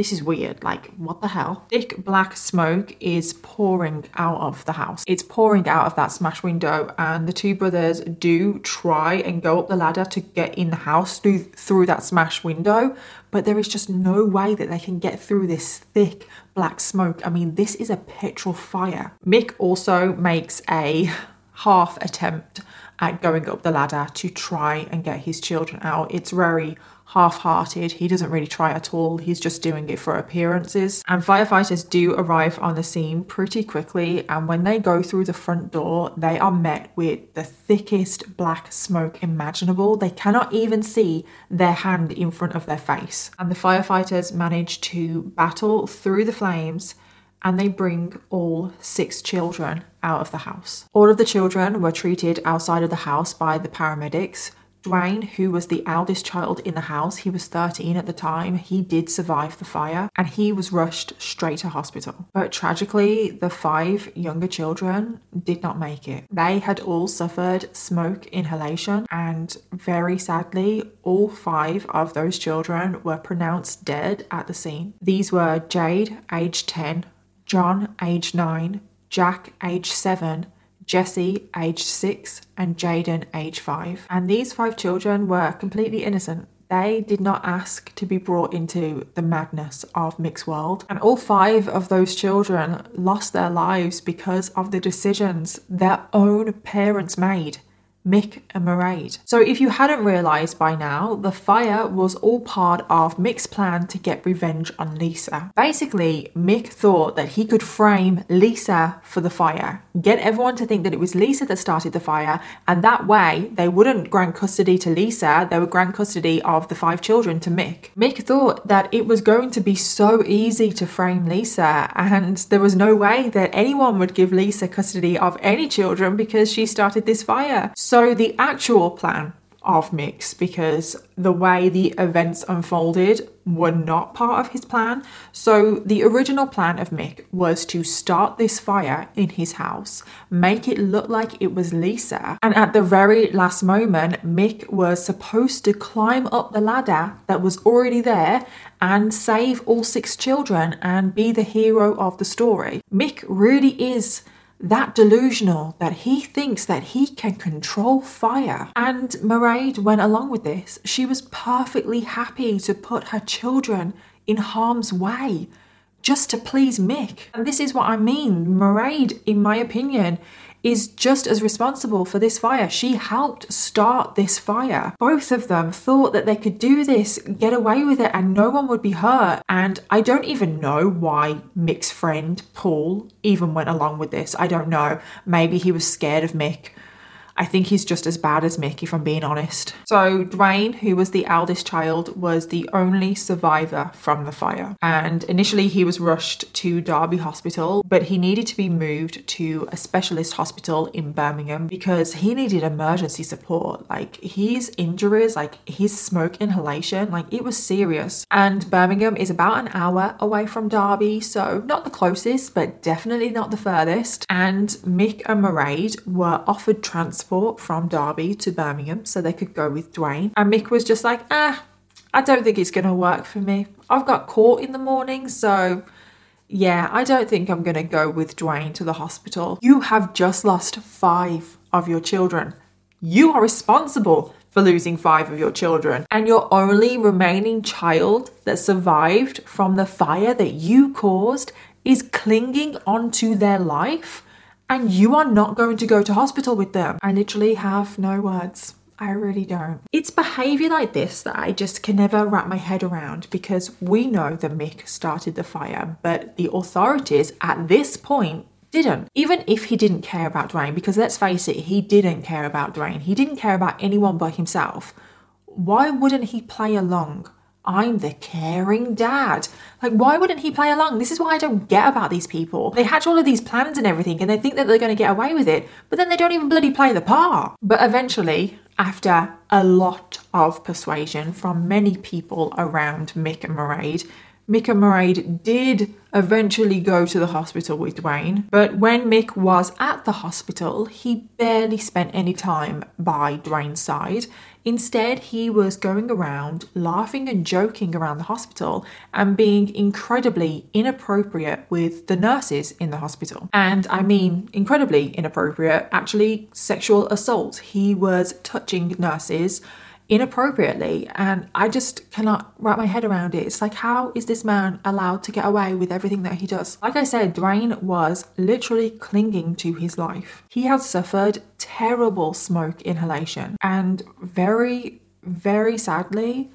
this is weird. Like, what the hell? Thick black smoke is pouring out of the house. It's pouring out of that smash window, and the two brothers do try and go up the ladder to get in the house through, through that smash window, but there is just no way that they can get through this thick black smoke. I mean, this is a petrol fire. Mick also makes a half attempt at going up the ladder to try and get his children out. It's very half hearted. He doesn't really try at all. He's just doing it for appearances. And firefighters do arrive on the scene pretty quickly. And when they go through the front door, they are met with the thickest black smoke imaginable. They cannot even see their hand in front of their face. And the firefighters manage to battle through the flames and they bring all six children out of the house. All of the children were treated outside of the house by the paramedics Dwayne, who was the eldest child in the house, he was 13 at the time, he did survive the fire and he was rushed straight to hospital. But tragically, the five younger children did not make it. They had all suffered smoke inhalation, and very sadly, all five of those children were pronounced dead at the scene. These were Jade, age 10, John, age 9, Jack, age 7, Jesse, aged six, and Jaden, aged five. And these five children were completely innocent. They did not ask to be brought into the madness of Mick's world. And all five of those children lost their lives because of the decisions their own parents made. Mick and Mairead. So, if you hadn't realised by now, the fire was all part of Mick's plan to get revenge on Lisa. Basically, Mick thought that he could frame Lisa for the fire, get everyone to think that it was Lisa that started the fire, and that way they wouldn't grant custody to Lisa, they would grant custody of the five children to Mick. Mick thought that it was going to be so easy to frame Lisa, and there was no way that anyone would give Lisa custody of any children because she started this fire. The actual plan of Mick's, because the way the events unfolded were not part of his plan. So the original plan of Mick was to start this fire in his house, make it look like it was Lisa, and at the very last moment, Mick was supposed to climb up the ladder that was already there and save all six children and be the hero of the story. Mick really is that delusional that he thinks that he can control fire. And Mairead went along with this. She was perfectly happy to put her children in harm's way just to please Mick. And this is what I mean. Mairead, in my opinion, is just as responsible for this fire. She helped start this fire. Both of them thought that they could do this, get away with it, and no one would be hurt. And I don't even know why Mick's friend, Paul, even went along with this. I don't know. Maybe he was scared of Mick I think he's just as bad as Mick, if I'm being honest. So, Dwayne, who was the eldest child, was the only survivor from the fire. And initially, he was rushed to Derby Hospital, but he needed to be moved to a specialist hospital in Birmingham because he needed emergency support. Like, his injuries, like his smoke inhalation, like it was serious. And Birmingham is about an hour away from Derby, so not the closest, but definitely not the furthest. And Mick and Mairead were offered transport transport from Derby to Birmingham so they could go with Dwayne. And Mick was just like, ah, I don't think it's going to work for me. I've got court in the morning, so yeah, I don't think I'm going to go with Dwayne to the hospital. You have just lost five of your children. You are responsible for losing five of your children. And your only remaining child that survived from the fire that you caused is clinging onto their life and you are not going to go to hospital with them. I literally have no words. I really don't. It's behaviour like this that I just can never wrap my head around because we know that Mick started the fire, but the authorities at this point didn't. Even if he didn't care about Dwayne, because let's face it, he didn't care about Dwayne, he didn't care about anyone but himself. Why wouldn't he play along? I'm the caring dad. Like, why wouldn't he play along? This is what I don't get about these people. They hatch all of these plans and everything, and they think that they're going to get away with it, but then they don't even bloody play the part. But eventually, after a lot of persuasion from many people around Mick and Mairead, Mick and Mairead did eventually go to the hospital with Dwayne, but when Mick was at the hospital, he barely spent any time by Dwayne's side. Instead, he was going around laughing and joking around the hospital and being incredibly inappropriate with the nurses in the hospital. And I mean, incredibly inappropriate, actually, sexual assault. He was touching nurses inappropriately and I just cannot wrap my head around it. It's like how is this man allowed to get away with everything that he does? Like I said, Dwayne was literally clinging to his life. He had suffered terrible smoke inhalation and very very sadly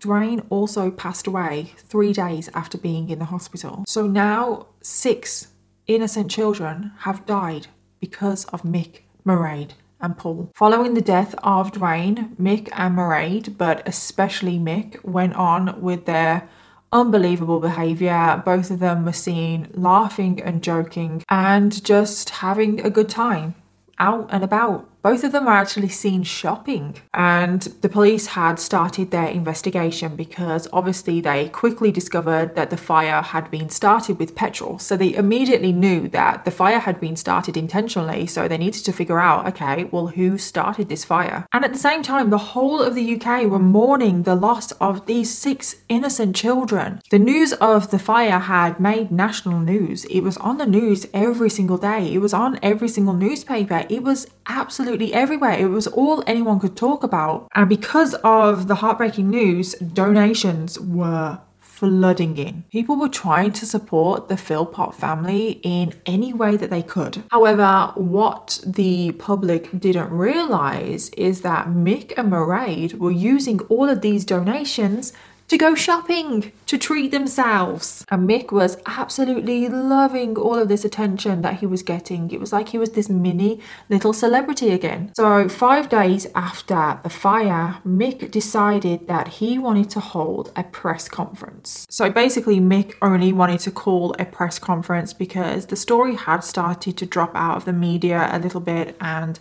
Dwayne also passed away 3 days after being in the hospital. So now 6 innocent children have died because of Mick Mairead and Paul. Following the death of Dwayne, Mick and Mairead, but especially Mick, went on with their unbelievable behaviour. Both of them were seen laughing and joking and just having a good time out and about. Both of them are actually seen shopping, and the police had started their investigation because obviously they quickly discovered that the fire had been started with petrol. So they immediately knew that the fire had been started intentionally, so they needed to figure out okay, well, who started this fire? And at the same time, the whole of the UK were mourning the loss of these six innocent children. The news of the fire had made national news. It was on the news every single day, it was on every single newspaper. It was absolutely absolutely everywhere. It was all anyone could talk about. And because of the heartbreaking news, donations were flooding in. People were trying to support the Philpott family in any way that they could. However, what the public didn't realize is that Mick and Mairead were using all of these donations to go shopping, to treat themselves. And Mick was absolutely loving all of this attention that he was getting. It was like he was this mini little celebrity again. So, five days after the fire, Mick decided that he wanted to hold a press conference. So, basically, Mick only wanted to call a press conference because the story had started to drop out of the media a little bit and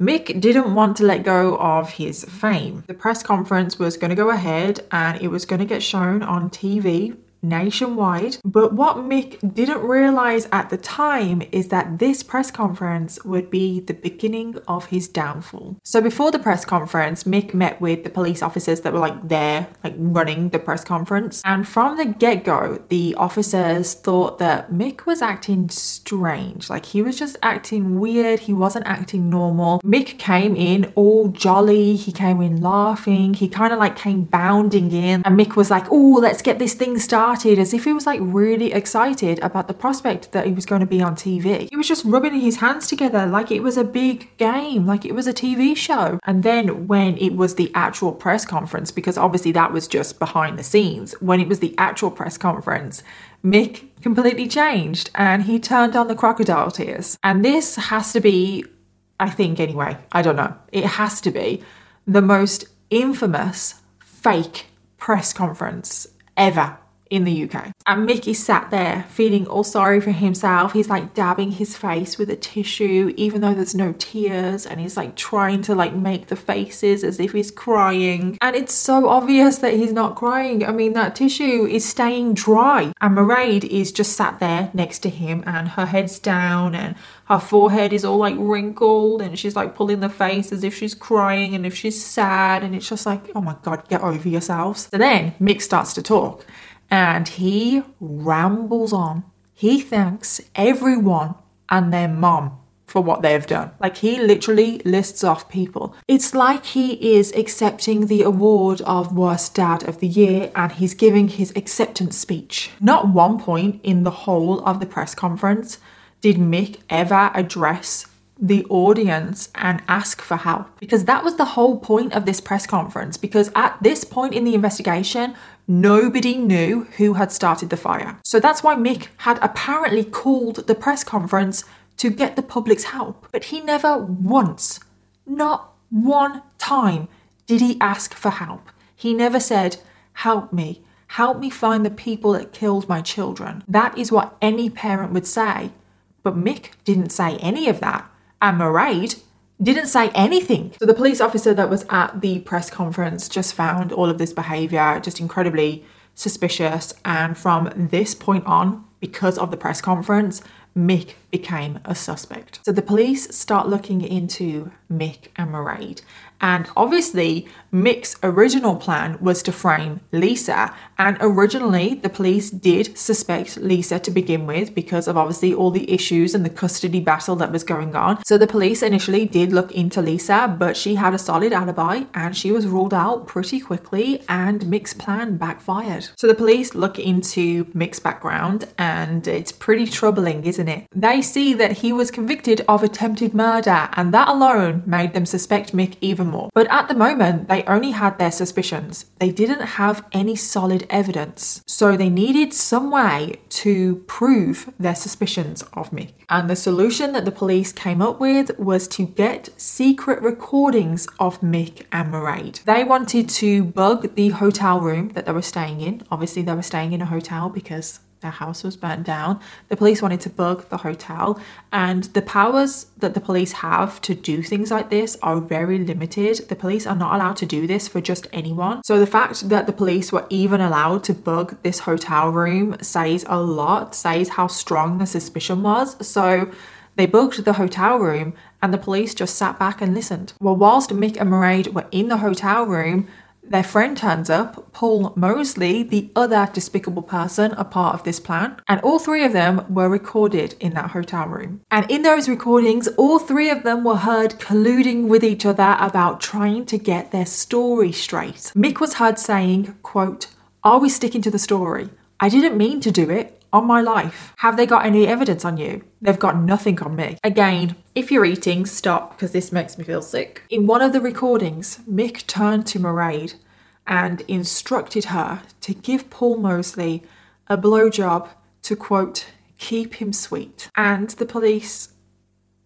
Mick didn't want to let go of his fame. The press conference was going to go ahead and it was going to get shown on TV nationwide. But what Mick didn't realize at the time is that this press conference would be the beginning of his downfall. So before the press conference, Mick met with the police officers that were like there, like running the press conference. And from the get go, the officers thought that Mick was acting strange. Like he was just acting weird. He wasn't acting normal. Mick came in all jolly. He came in laughing. He kind of like came bounding in. And Mick was like, oh, let's get this thing started started as if he was like really excited about the prospect that he was going to be on TV. He was just rubbing his hands together like it was a big game, like it was a TV show. And then when it was the actual press conference, because obviously that was just behind the scenes, when it was the actual press conference, Mick completely changed and he turned on the crocodile tears. And this has to be, I think anyway, I don't know, it has to be the most infamous fake press conference ever in the UK. And Mickey sat there feeling all sorry for himself. He's like dabbing his face with a tissue, even though there's no tears, and he's like trying to like make the faces as if he's crying. And it's so obvious that he's not crying. I mean, that tissue is staying dry. And Mairead is just sat there next to him, and her head's down, and her forehead is all like wrinkled, and she's like pulling the face as if she's crying and if she's sad. And it's just like, oh my God, get over yourselves. So then Mick starts to talk and he rambles on. He thanks everyone and their mom for what they've done. Like he literally lists off people. It's like he is accepting the award of worst dad of the year and he's giving his acceptance speech. Not one point in the whole of the press conference did Mick ever address the audience and ask for help because that was the whole point of this press conference because at this point in the investigation Nobody knew who had started the fire. So that's why Mick had apparently called the press conference to get the public's help. But he never once, not one time, did he ask for help. He never said, Help me, help me find the people that killed my children. That is what any parent would say. But Mick didn't say any of that. And Mairead didn't say anything. So the police officer that was at the press conference just found all of this behavior just incredibly suspicious. And from this point on, because of the press conference, Mick became a suspect. So the police start looking into Mick and Mairead and obviously, Mick's original plan was to frame Lisa. And originally, the police did suspect Lisa to begin with because of obviously all the issues and the custody battle that was going on. So the police initially did look into Lisa, but she had a solid alibi and she was ruled out pretty quickly, and Mick's plan backfired. So the police look into Mick's background, and it's pretty troubling, isn't it? They see that he was convicted of attempted murder, and that alone made them suspect Mick even more. But at the moment, they only had their suspicions. They didn't have any solid evidence. So they needed some way to prove their suspicions of Mick. And the solution that the police came up with was to get secret recordings of Mick and Mairead. They wanted to bug the hotel room that they were staying in. Obviously, they were staying in a hotel because their house was burnt down. The police wanted to bug the hotel, and the powers that the police have to do things like this are very limited. The police are not allowed to do this for just anyone. So, the fact that the police were even allowed to bug this hotel room says a lot, says how strong the suspicion was. So, they bugged the hotel room and the police just sat back and listened. Well, whilst Mick and Mairead were in the hotel room, their friend turns up, Paul Mosley, the other despicable person a part of this plan, and all three of them were recorded in that hotel room. And in those recordings, all three of them were heard colluding with each other about trying to get their story straight. Mick was heard saying, quote, Are we sticking to the story? I didn't mean to do it on my life. Have they got any evidence on you? They've got nothing on me. Again, if you're eating, stop because this makes me feel sick. In one of the recordings, Mick turned to Mairead and instructed her to give Paul Mosley a blowjob to quote, keep him sweet. And the police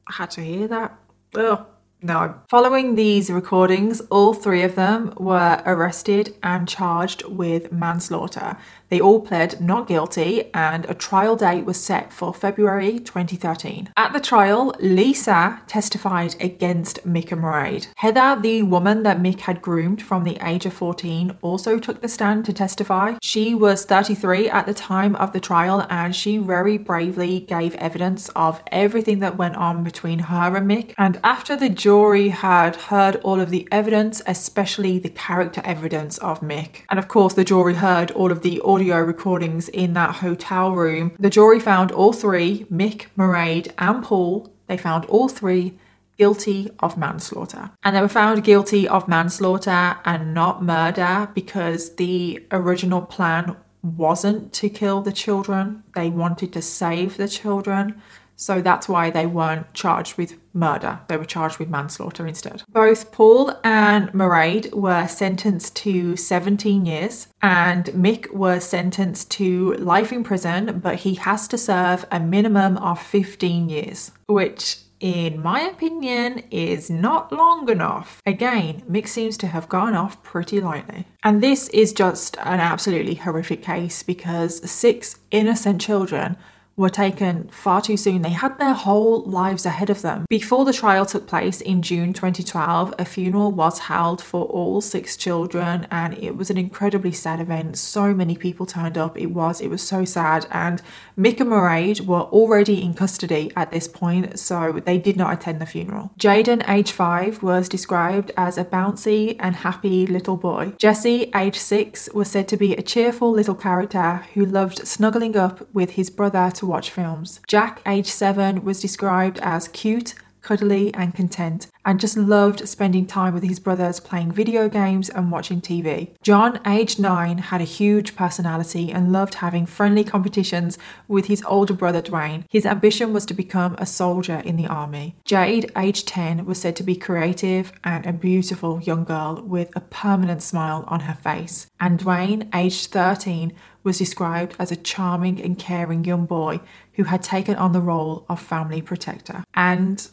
had to hear that. Ugh. No. Following these recordings, all three of them were arrested and charged with manslaughter. They all pled not guilty, and a trial date was set for February 2013. At the trial, Lisa testified against Mick and. Heather, the woman that Mick had groomed from the age of 14, also took the stand to testify. She was 33 at the time of the trial, and she very bravely gave evidence of everything that went on between her and Mick. And after the jury had heard all of the evidence, especially the character evidence of Mick, and of course, the jury heard all of the audio audio recordings in that hotel room. The jury found all three, Mick, Mairead, and Paul, they found all three guilty of manslaughter. And they were found guilty of manslaughter and not murder because the original plan wasn't to kill the children, they wanted to save the children. So that's why they weren't charged with murder. They were charged with manslaughter instead. Both Paul and Mairead were sentenced to 17 years, and Mick was sentenced to life in prison, but he has to serve a minimum of 15 years, which in my opinion, is not long enough. Again, Mick seems to have gone off pretty lightly. And this is just an absolutely horrific case because six innocent children were taken far too soon. They had their whole lives ahead of them. Before the trial took place in June 2012, a funeral was held for all six children, and it was an incredibly sad event. So many people turned up. It was, it was so sad. And Mick and Mairead were already in custody at this point, so they did not attend the funeral. Jaden, age five, was described as a bouncy and happy little boy. Jesse, age six, was said to be a cheerful little character who loved snuggling up with his brother to watch films. Jack, age seven, was described as cute, cuddly, and content, and just loved spending time with his brothers playing video games and watching TV. John, aged 9, had a huge personality and loved having friendly competitions with his older brother Dwayne. His ambition was to become a soldier in the army. Jade, aged 10, was said to be creative and a beautiful young girl with a permanent smile on her face. And Dwayne, aged 13, was described as a charming and caring young boy who had taken on the role of family protector. And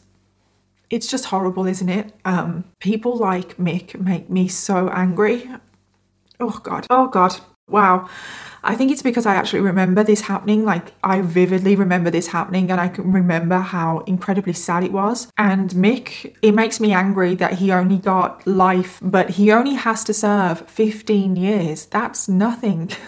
it's just horrible, isn't it? Um, people like Mick make me so angry. Oh God. Oh God. Wow. I think it's because I actually remember this happening. Like, I vividly remember this happening, and I can remember how incredibly sad it was. And Mick, it makes me angry that he only got life, but he only has to serve 15 years. That's nothing.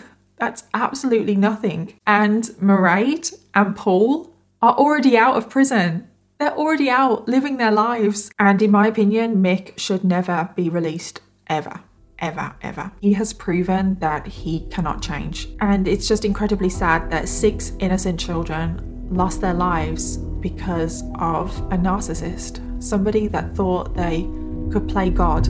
That's absolutely nothing. And Mairead and Paul are already out of prison. They're already out living their lives. And in my opinion, Mick should never be released ever ever, ever. He has proven that he cannot change. And it's just incredibly sad that six innocent children lost their lives because of a narcissist, somebody that thought they could play God.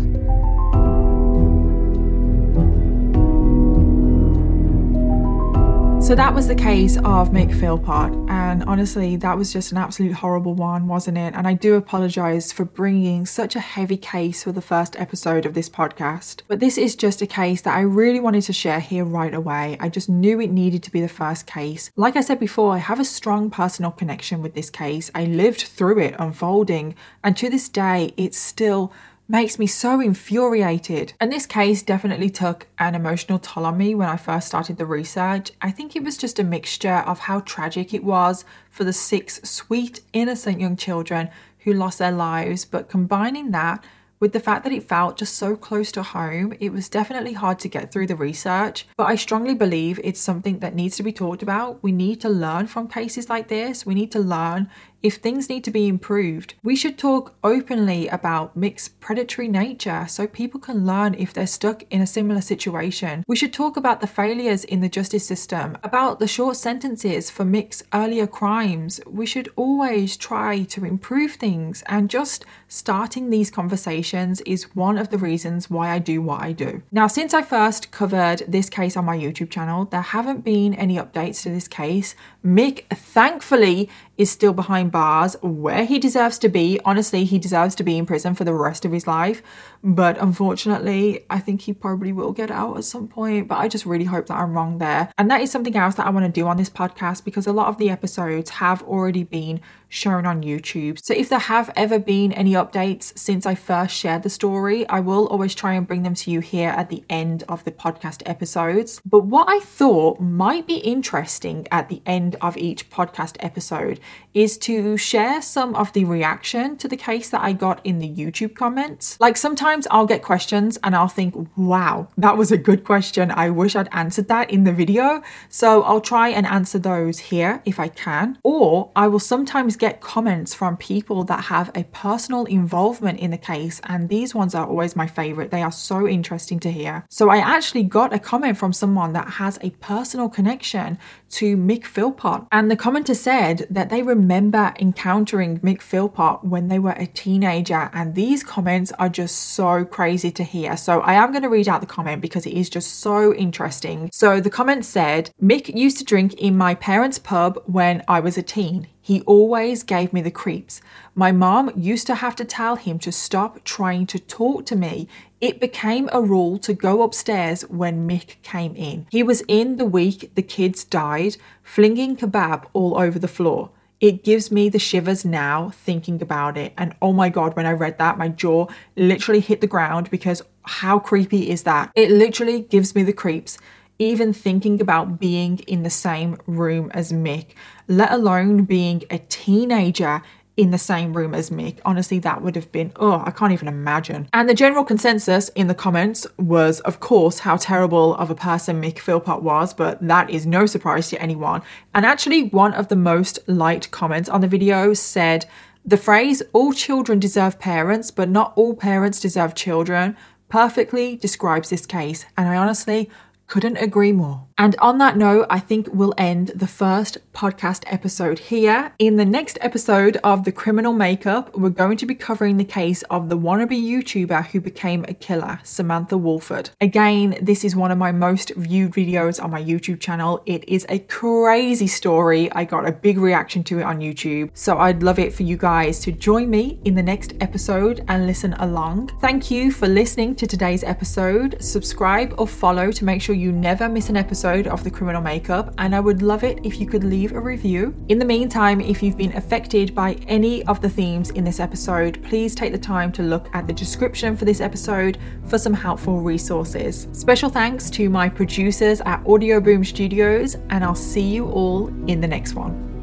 So that was the case of make Mick Philpott, and honestly, that was just an absolute horrible one, wasn't it? And I do apologise for bringing such a heavy case for the first episode of this podcast. But this is just a case that I really wanted to share here right away. I just knew it needed to be the first case. Like I said before, I have a strong personal connection with this case. I lived through it unfolding, and to this day, it's still makes me so infuriated. And this case definitely took an emotional toll on me when I first started the research. I think it was just a mixture of how tragic it was for the six sweet, innocent young children who lost their lives, but combining that with the fact that it felt just so close to home, it was definitely hard to get through the research. But I strongly believe it's something that needs to be talked about. We need to learn from cases like this. We need to learn if things need to be improved, we should talk openly about Mick's predatory nature so people can learn if they're stuck in a similar situation. We should talk about the failures in the justice system, about the short sentences for Mick's earlier crimes. We should always try to improve things, and just starting these conversations is one of the reasons why I do what I do. Now, since I first covered this case on my YouTube channel, there haven't been any updates to this case. Mick, thankfully, is still behind bars where he deserves to be. Honestly, he deserves to be in prison for the rest of his life. But unfortunately, I think he probably will get out at some point. But I just really hope that I'm wrong there. And that is something else that I want to do on this podcast because a lot of the episodes have already been shown on YouTube. So if there have ever been any updates since I first shared the story, I will always try and bring them to you here at the end of the podcast episodes. But what I thought might be interesting at the end of each podcast episode is to share some of the reaction to the case that I got in the YouTube comments. Like sometimes I'll get questions and I'll think, wow, that was a good question. I wish I'd answered that in the video. So I'll try and answer those here if I can. Or I will sometimes get comments from people that have a personal involvement in the case, and these ones are always my favorite. They are so interesting to hear. So, I actually got a comment from someone that has a personal connection to Mick Philpott, and the commenter said that they remember encountering Mick Philpott when they were a teenager, and these comments are just so crazy to hear. So, I am going to read out the comment because it is just so interesting. So, the comment said Mick used to drink in my parents' pub when I was a teen. He always gave me the creeps. My mom used to have to tell him to stop trying to talk to me. It became a rule to go upstairs when Mick came in. He was in the week the kids died, flinging kebab all over the floor. It gives me the shivers now thinking about it. And oh my God, when I read that, my jaw literally hit the ground because how creepy is that? It literally gives me the creeps even thinking about being in the same room as Mick, let alone being a teenager in the same room as Mick. Honestly, that would have been, oh, I can't even imagine. And the general consensus in the comments was, of course, how terrible of a person Mick Philpott was, but that is no surprise to anyone. And actually, one of the most liked comments on the video said, the phrase, all children deserve parents, but not all parents deserve children, perfectly describes this case. And I honestly couldn't agree more. And on that note, I think we'll end the first podcast episode here. In the next episode of The Criminal Makeup, we're going to be covering the case of the wannabe YouTuber who became a killer, Samantha Wolford. Again, this is one of my most viewed videos on my YouTube channel. It is a crazy story. I got a big reaction to it on YouTube. So I'd love it for you guys to join me in the next episode and listen along. Thank you for listening to today's episode. Subscribe or follow to make sure you never miss an episode episode of The Criminal Makeup, and I would love it if you could leave a review. In the meantime, if you've been affected by any of the themes in this episode, please take the time to look at the description for this episode for some helpful resources. Special thanks to my producers at Audioboom Studios, and I'll see you all in the next one.